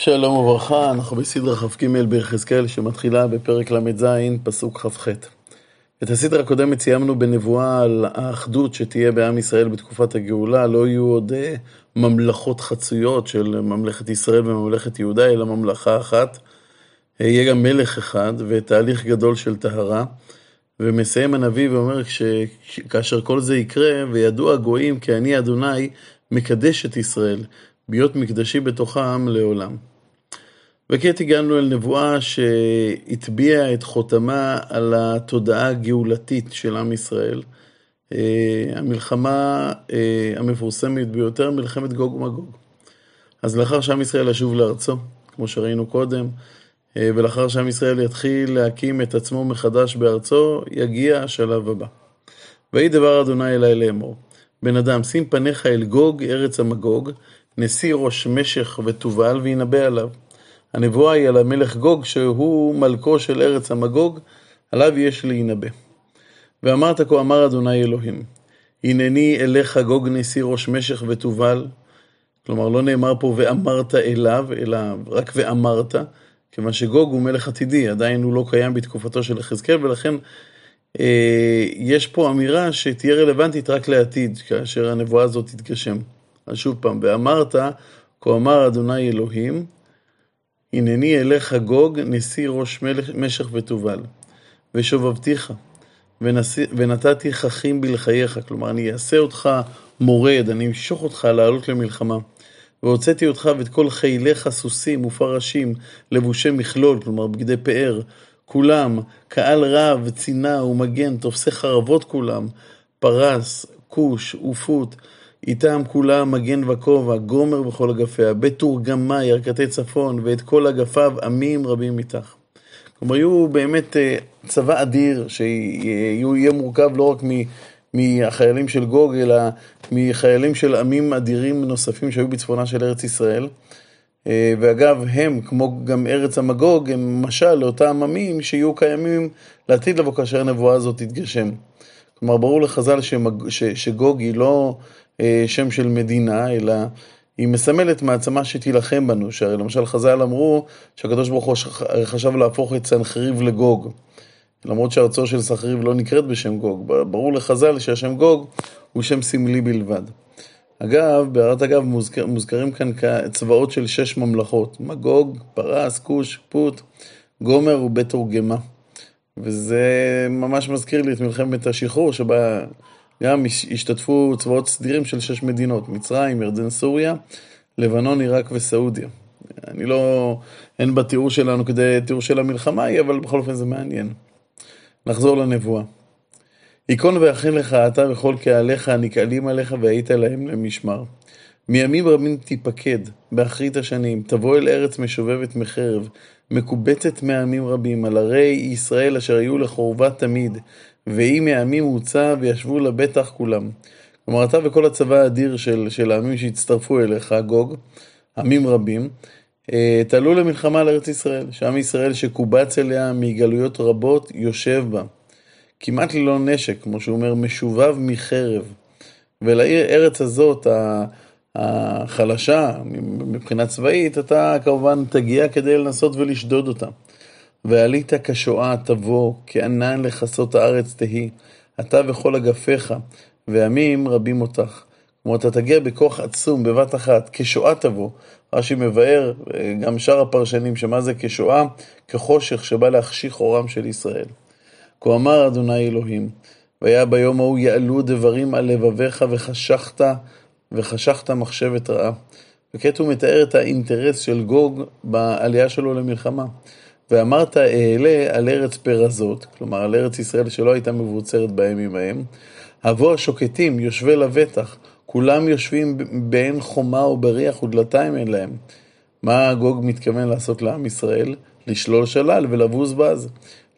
שלום וברכה, אנחנו בסדרה כ"ג ביחזקאל שמתחילה בפרק ל"ז, פסוק כ"ח. את הסדרה הקודמת סיימנו בנבואה על האחדות שתהיה בעם ישראל בתקופת הגאולה, לא יהיו עוד אה, ממלכות חצויות של ממלכת ישראל וממלכת יהודה, אלא ממלכה אחת. אה, יהיה גם מלך אחד ותהליך גדול של טהרה. ומסיים הנביא ואומר, כאשר כל זה יקרה, וידעו הגויים כי אני אדוני מקדש את ישראל, ביות מקדשי בתוכם לעולם. וכעת הגענו אל נבואה שהטביעה את חותמה על התודעה הגאולתית של עם ישראל. אה, המלחמה אה, המפורסמת ביותר, מלחמת גוג ומגוג. אז לאחר שעם ישראל ישוב לארצו, כמו שראינו קודם, אה, ולאחר שעם ישראל יתחיל להקים את עצמו מחדש בארצו, יגיע השלב הבא. ויהי דבר אדוני אלי לאמור, בן אדם, שים פניך אל גוג, ארץ המגוג, נשיא ראש משך ותובל, וינבא עליו. הנבואה היא על המלך גוג, שהוא מלכו של ארץ המגוג, עליו יש להינבא. ואמרת כה אמר אדוני אלוהים, הנני אליך גוג נשיא ראש משך ותובל, כלומר לא נאמר פה ואמרת אליו, אלא רק ואמרת, כיוון שגוג הוא מלך עתידי, עדיין הוא לא קיים בתקופתו של יחזקאל, ולכן אה, יש פה אמירה שתהיה רלוונטית רק לעתיד, כאשר הנבואה הזאת תתגשם. אז שוב פעם, ואמרת, כה אמר אדוני אלוהים, הנני אליך גוג, נשיא ראש מלך, משך ותובל, ושובבתיך, ונתתי חכים בלחייך, כלומר, אני אעשה אותך מורד, אני אמשוך אותך לעלות למלחמה. והוצאתי אותך ואת כל חיליך סוסים ופרשים, לבושי מכלול, כלומר בגדי פאר, כולם, קהל רב, צינה ומגן, תופסי חרבות כולם, פרס, כוש ופות, איתם כולם מגן וכובע, גומר בכל אגפיה, בתורגמה, ירכתי צפון, ואת כל אגפיו עמים רבים איתך. כלומר, יהיו באמת אה, צבא אדיר, שיהיה מורכב לא רק מהחיילים של גוג, אלא מחיילים של עמים אדירים נוספים שהיו בצפונה של ארץ ישראל. אה, ואגב, הם, כמו גם ארץ המגוג, הם משל לאותם עמים שיהיו קיימים לעתיד לבוא כאשר הנבואה הזאת תתגשם. כלומר, ברור לחז"ל שמג... ש... שגוג היא לא אה, שם של מדינה, אלא היא מסמלת מעצמה שתילחם בנו, שהרי למשל חז"ל אמרו שהקדוש ברוך הוא חשב להפוך את סנחריב לגוג. למרות שארצו של סנחריב לא נקראת בשם גוג, ברור לחז"ל שהשם גוג הוא שם סמלי בלבד. אגב, בהערת אגב מוזכר, מוזכרים כאן צבאות של שש ממלכות, מגוג, פרס, כוש, פוט, גומר ובית תורגמה. וזה ממש מזכיר לי את מלחמת השחרור, שבה גם השתתפו צבאות סדירים של שש מדינות, מצרים, ירדן, סוריה, לבנון, עיראק וסעודיה. אני לא, אין בתיאור שלנו כדי תיאור של המלחמה היא, אבל בכל אופן זה מעניין. נחזור לנבואה. היכון ואכן לך אתה וכל קהליך הנקהלים עליך והיית להם למשמר. מימים רבים תיפקד, באחרית השנים, תבוא אל ארץ משובבת מחרב, מקובצת מעמים רבים, על ערי ישראל אשר היו לחורבה תמיד, ויהי מעמים הוצא וישבו לבטח כולם. כלומר, אתה וכל הצבא האדיר של, של העמים שהצטרפו אליך, גוג, עמים רבים, אה, תעלו למלחמה על ארץ ישראל, שעם ישראל שקובץ אליה מגלויות רבות, יושב בה. כמעט ללא נשק, כמו שהוא אומר, משובב מחרב. ולעיר ארץ הזאת, החלשה מבחינה צבאית, אתה כמובן תגיע כדי לנסות ולשדוד אותה. ועלית כשואה תבוא, כענן לכסות הארץ תהי, אתה וכל אגפיך, ועמים רבים אותך. כלומר, אתה תגיע בכוח עצום, בבת אחת, כשואה תבוא. רש"י מבאר, גם שאר הפרשנים, שמה זה כשואה? כחושך שבא להחשיך אורם של ישראל. כה אמר אדוני אלוהים, והיה ביום ההוא יעלו דברים על לבביך וחשכת, וחשכת מחשבת רעה. וכעת הוא מתאר את האינטרס של גוג בעלייה שלו למלחמה. ואמרת אעלה על ארץ פרזות, כלומר על ארץ ישראל שלא הייתה מבוצרת בימים ההם, אבוא השוקטים, יושבי לבטח, כולם יושבים בעין חומה ובריח ודלתיים אין להם. מה גוג מתכוון לעשות לעם ישראל? לשלול שלל ולבוז בז.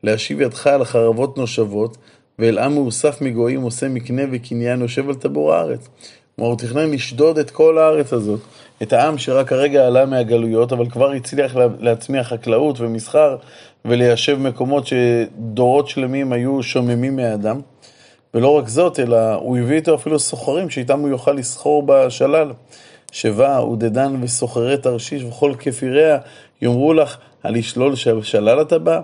להשיב ידך על חרבות נושבות, ואל עם מאוסף מגויים עושה מקנה וקניין יושב על טבור הארץ. כלומר, הוא תכנן לשדוד את כל הארץ הזאת. את העם שרק הרגע עלה מהגלויות, אבל כבר הצליח להצמיח חקלאות ומסחר וליישב מקומות שדורות שלמים היו שוממים מהאדם. ולא רק זאת, אלא הוא הביא איתו אפילו סוחרים שאיתם הוא יוכל לסחור בשלל. שבה ודדן וסוחרי תרשיש וכל כפיריה יאמרו לך, הלשלול שלל אתה בא?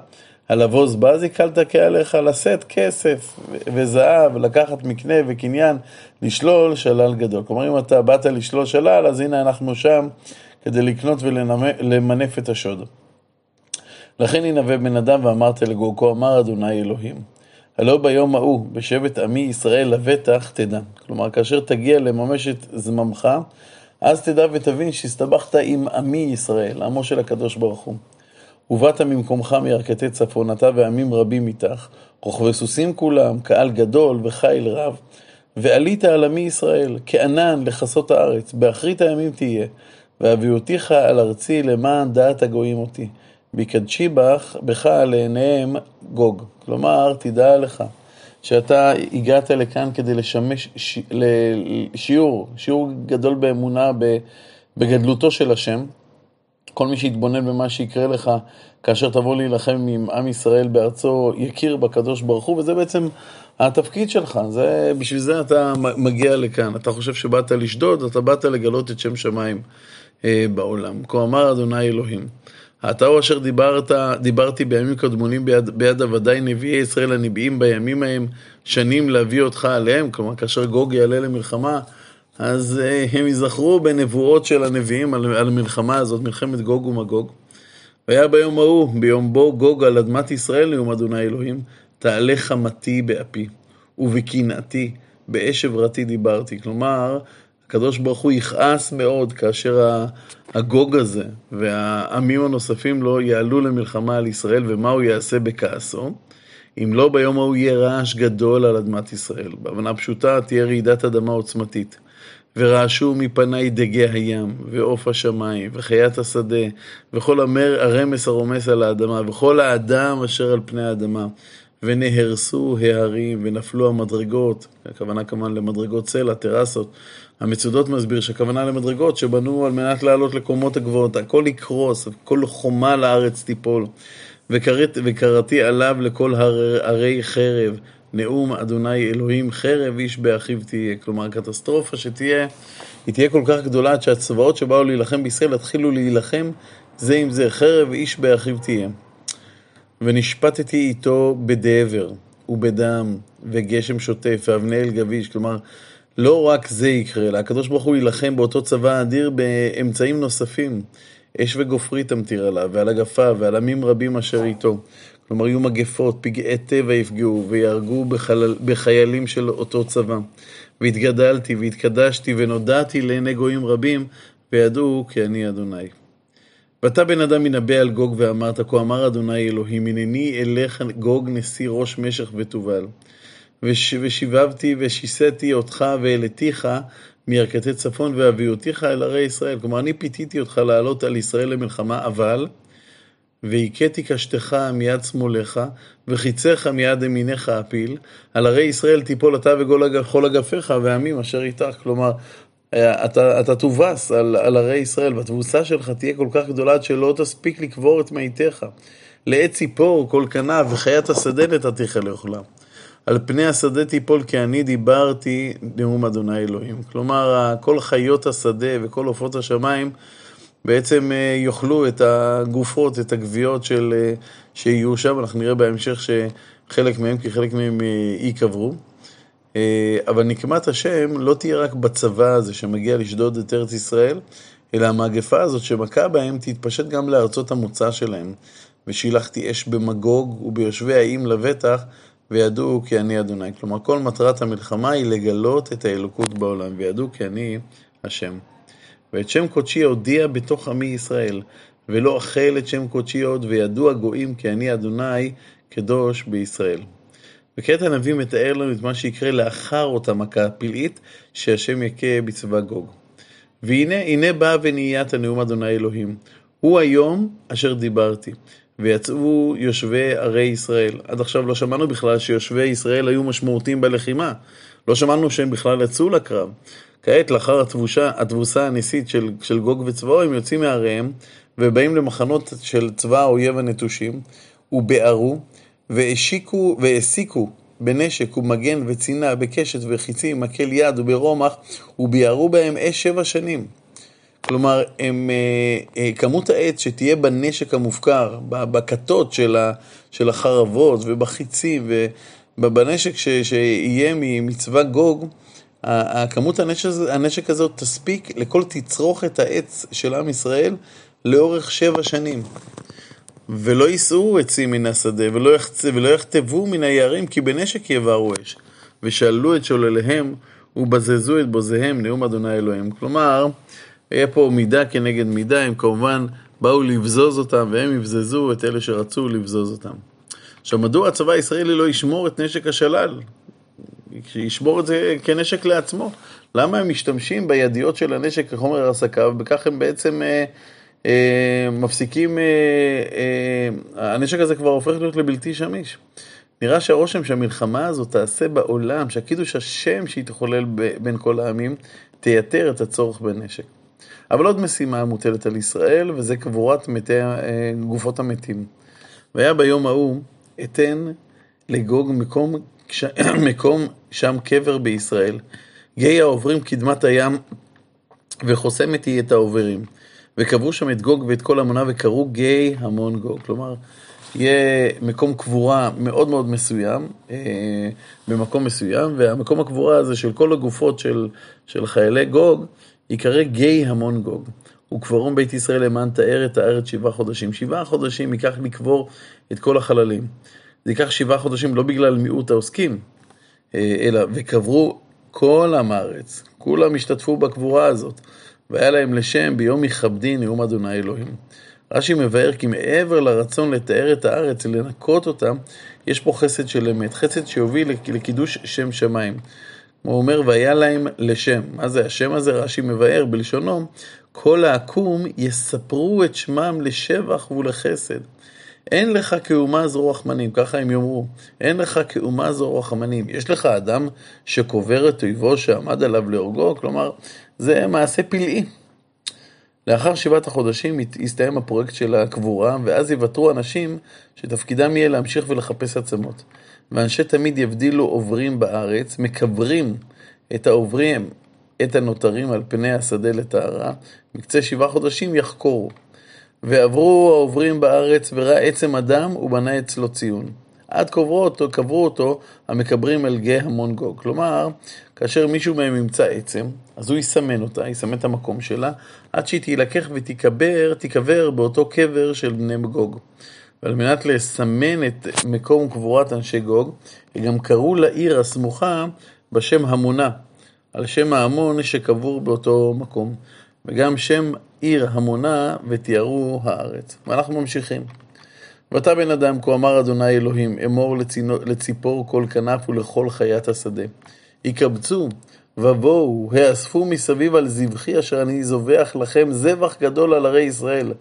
הלבוז בזי קלת כעליך, לשאת כסף וזהב, לקחת מקנה וקניין, לשלול שלל גדול. כלומר, אם אתה באת לשלול שלל, אז הנה אנחנו שם כדי לקנות ולמנף את השוד. לכן ינבא בן אדם ואמרת לגו, כה אמר אדוני אלוהים. הלא ביום ההוא, בשבט עמי ישראל לבטח תדע. כלומר, כאשר תגיע לממש את זממך, אז תדע ותבין שהסתבכת עם עמי ישראל, עמו של הקדוש ברוך הוא. ובאת ממקומך מירכתי צפון, אתה ועמים רבים איתך, רוכבי סוסים כולם, קהל גדול וחיל רב, ועלית על עמי ישראל, כענן לכסות הארץ, באחרית הימים תהיה, והביאותיך על ארצי למען דעת הגויים אותי. ביקדשי בך, בך לעיניהם גוג. כלומר, תדע לך שאתה הגעת לכאן כדי לשמש ש... לשיעור, שיעור גדול באמונה בגדלותו של השם. כל מי שיתבונן במה שיקרה לך כאשר תבוא להילחם עם עם ישראל בארצו, יכיר בקדוש ברוך הוא, וזה בעצם התפקיד שלך, זה, בשביל זה אתה מגיע לכאן. אתה חושב שבאת לשדוד, אתה באת לגלות את שם שמיים אה, בעולם. כה אמר אדוני אלוהים. אתה הוא אשר דיברת, דיברתי בימים קדמונים ביד, ביד עבדי נביאי ישראל הנביאים בימים ההם שנים להביא אותך עליהם, כלומר כאשר גוג יעלה למלחמה, אז uh, הם ייזכרו בנבואות של הנביאים על, על המלחמה הזאת, מלחמת גוג ומגוג. והיה ביום ההוא, ביום בו גוג על אדמת ישראל נאום אדוני אלוהים, תעלה חמתי באפי, ובקנאתי, באש עברתי דיברתי. כלומר, הקדוש ברוך הוא יכעס מאוד כאשר הגוג הזה והעמים הנוספים לא יעלו למלחמה על ישראל, ומה הוא יעשה בכעסו? אם לא, ביום ההוא יהיה רעש גדול על אדמת ישראל. בהבנה פשוטה, תהיה רעידת אדמה עוצמתית. ורעשו מפני דגי הים, ועוף השמיים, וחיית השדה, וכל המר, הרמס הרומס על האדמה, וכל האדם אשר על פני האדמה. ונהרסו ההרים, ונפלו המדרגות, הכוונה כמובן למדרגות סלע, טרסות. המצודות מסביר שהכוונה למדרגות שבנו על מנת לעלות לקומות הגבוהות, הכל יקרוס, כל חומה לארץ תיפול. וקראת, וקראתי עליו לכל הרי חרב, נאום אדוני אלוהים חרב איש באחיו תהיה. כלומר, הקטסטרופה שתהיה, היא תהיה כל כך גדולה עד שהצבאות שבאו להילחם בישראל יתחילו להילחם זה עם זה, חרב איש באחיו תהיה. ונשפטתי איתו בדבר ובדם וגשם שוטף ואבני אל גביש, כלומר, לא רק זה יקרה, אלא הקדוש ברוך הוא יילחם באותו צבא אדיר באמצעים נוספים. אש וגופרי תמטיר עליו, ועל אגפיו, ועל עמים רבים אשר איתו. כלומר, יהיו מגפות, פגעי טבע יפגעו, ויהרגו בחלל, בחיילים של אותו צבא. והתגדלתי, והתקדשתי, ונודעתי לעיני גויים רבים, וידעו כי אני אדוני. ואתה בן אדם ינבא על גוג ואמרת, כה אמר אדוני אלוהים, הנני אליך גוג נשיא ראש משך ותובל. ושיבבתי ושיסיתי אותך והעלתיך מירכתי צפון והביאותיך אל ערי ישראל. כלומר, אני פיתיתי אותך לעלות על ישראל למלחמה, אבל והכיתי קשתך מיד שמאלך, וחיציך מיד ימיניך אפיל, על ערי ישראל תיפול אתה וכל אגפיך ועמים אשר איתך. כלומר, אתה, אתה תובס על, על ערי ישראל, והתבוסה שלך תהיה כל כך גדולה עד שלא תספיק לקבור את מאיתך. לעת ציפור כל כנף וחיית השדה נתתיך לאכולה. על פני השדה תיפול כי אני דיברתי נאום אדוני אלוהים. כלומר, כל חיות השדה וכל עופות השמיים בעצם אה, יאכלו את הגופות, את הגוויות של, אה, שיהיו שם. אנחנו נראה בהמשך שחלק מהם, כי חלק מהם אה, ייקברו. אבל נקמת השם לא תהיה רק בצבא הזה שמגיע לשדוד את ארץ ישראל, אלא המגפה הזאת שמכה בהם תתפשט גם לארצות המוצא שלהם. ושילחתי אש במגוג וביושבי האיים לבטח, וידעו כי אני אדוני. כלומר, כל מטרת המלחמה היא לגלות את האלוקות בעולם, וידעו כי אני השם. ואת שם קודשי הודיע בתוך עמי ישראל, ולא אכל את שם קודשי עוד, וידעו הגויים כי אני אדוני קדוש בישראל. וכעת הנביא מתאר לנו את מה שיקרה לאחר אותה מכה פלאית, שהשם יכה בצבא גוג. והנה, הנה בא ונהיית הנאום אדוני אלוהים. הוא היום אשר דיברתי. ויצאו יושבי ערי ישראל. עד עכשיו לא שמענו בכלל שיושבי ישראל היו משמעותיים בלחימה. לא שמענו שהם בכלל יצאו לקרב. כעת, לאחר התבושה, התבוסה הניסית של, של גוג וצבאו, הם יוצאים מעריהם ובאים למחנות של צבא האויב הנטושים, ובערו, והשיקו, והעסיקו בנשק ומגן וצינה, בקשת וחיצים, מקל יד וברומח, וביערו בהם אש שבע שנים. כלומר, הם, כמות העץ שתהיה בנשק המופקר, בכתות של, של החרבות ובחיצים ובנשק שיהיה מצבא גוג, הכמות הנשק, הזאת תספיק לכל תצרוכת העץ של עם ישראל לאורך שבע שנים. ולא יישאו עצים מן השדה, ולא, יחצ... ולא יכתבו מן היערים, כי בנשק יבערו אש. ושאלו את שולליהם, ובזזו את בוזיהם, נאום אדוני אלוהים. כלומר, היה פה מידה כנגד מידה, הם כמובן באו לבזוז אותם, והם יבזזו את אלה שרצו לבזוז אותם. עכשיו, מדוע הצבא הישראלי לא ישמור את נשק השלל? שישמור את זה כנשק לעצמו. למה הם משתמשים בידיות של הנשק כחומר הרסקה, ובכך הם בעצם אה, אה, מפסיקים, אה, אה, הנשק הזה כבר הופך להיות לבלתי שמיש. נראה שהרושם שהמלחמה הזאת תעשה בעולם, שהקידוש השם שיתחולל בין כל העמים, תייתר את הצורך בנשק. אבל עוד משימה מוטלת על ישראל, וזה קבורת מתי, אה, גופות המתים. והיה ביום ההוא, אתן לגוג מקום. מקום שם קבר בישראל. גיא העוברים קדמת הים, וחוסמת היא את העוברים. וקברו שם את גוג ואת כל המונה, וקראו גיא המון גוג. כלומר, יהיה מקום קבורה מאוד מאוד מסוים, אה, במקום מסוים, והמקום הקבורה הזה של כל הגופות של, של חיילי גוג, ייקרא גיא המון גוג. וקברום בית ישראל למען תאר את הארץ שבעה חודשים. שבעה חודשים ייקח לקבור את כל החללים. זה ייקח שבעה חודשים לא בגלל מיעוט העוסקים, אלא וקברו כל עם הארץ. כולם השתתפו בקבורה הזאת. והיה להם לשם ביום יכבדי נאום אדוני אלוהים. רש"י מבאר כי מעבר לרצון לתאר את הארץ, לנקות אותה, יש פה חסד של אמת, חסד שיוביל לקידוש שם שמיים. הוא אומר, והיה להם לשם. מה זה השם הזה? רש"י מבאר בלשונו, כל העקום יספרו את שמם לשבח ולחסד. אין לך כאומה זו רחמנים, ככה הם יאמרו. אין לך כאומה זו רחמנים. יש לך אדם שקובר את אויבו שעמד עליו להורגו? כלומר, זה מעשה פלאי. לאחר שבעת החודשים יסתיים הפרויקט של הקבורה, ואז יוותרו אנשים שתפקידם יהיה להמשיך ולחפש עצמות. ואנשי תמיד יבדילו עוברים בארץ, מקברים את העוברים, את הנותרים על פני השדה לטהרה, מקצה שבעה חודשים יחקורו. ועברו העוברים בארץ וראה עצם אדם ובנה אצלו ציון. עד קברו אותו, קברו אותו המקברים אל גיא המון גוג. כלומר, כאשר מישהו מהם ימצא עצם, אז הוא יסמן אותה, יסמן את המקום שלה, עד שהיא תילקח ותיקבר, תיקבר באותו קבר של בני גוג. ועל מנת לסמן את מקום קבורת אנשי גוג, גם קראו לעיר הסמוכה בשם המונה, על שם ההמון שקבור באותו מקום. וגם שם עיר המונה ותיארו הארץ. ואנחנו ממשיכים. ואתה בן אדם, כה אמר אדוני אלוהים, אמור לציפור כל כנף ולכל חיית השדה. יקבצו, ובואו, האספו מסביב על זבחי אשר אני זובח לכם זבח גדול על ערי ישראל,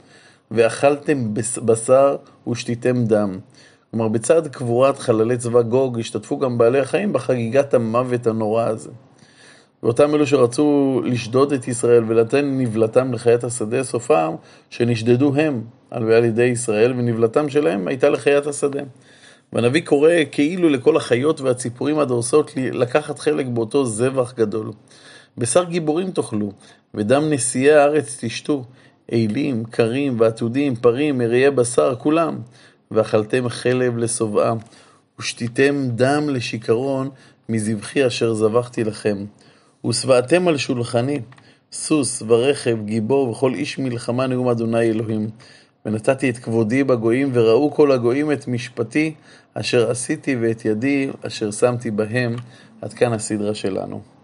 ואכלתם בשר ושתיתם דם. כלומר, בצד קבורת חללי צבא גוג השתתפו גם בעלי החיים בחגיגת המוות הנורא הזה. ואותם אלו שרצו לשדוד את ישראל ולתן נבלתם לחיית השדה, סופם שנשדדו הם על ידי ישראל, ונבלתם שלהם הייתה לחיית השדה. והנביא קורא כאילו לכל החיות והציפורים הדורסות לקחת חלק באותו זבח גדול. בשר גיבורים תאכלו, ודם נשיאי הארץ תשתו, אילים, קרים ועתודים, פרים, מריעי בשר, כולם. ואכלתם חלב לשובעה, ושתיתם דם לשיכרון מזבחי אשר זבחתי לכם. ושבעתם על שולחני, סוס ורכב, גיבור וכל איש מלחמה נאום אדוני אלוהים. ונתתי את כבודי בגויים, וראו כל הגויים את משפטי אשר עשיתי ואת ידי אשר שמתי בהם. עד כאן הסדרה שלנו.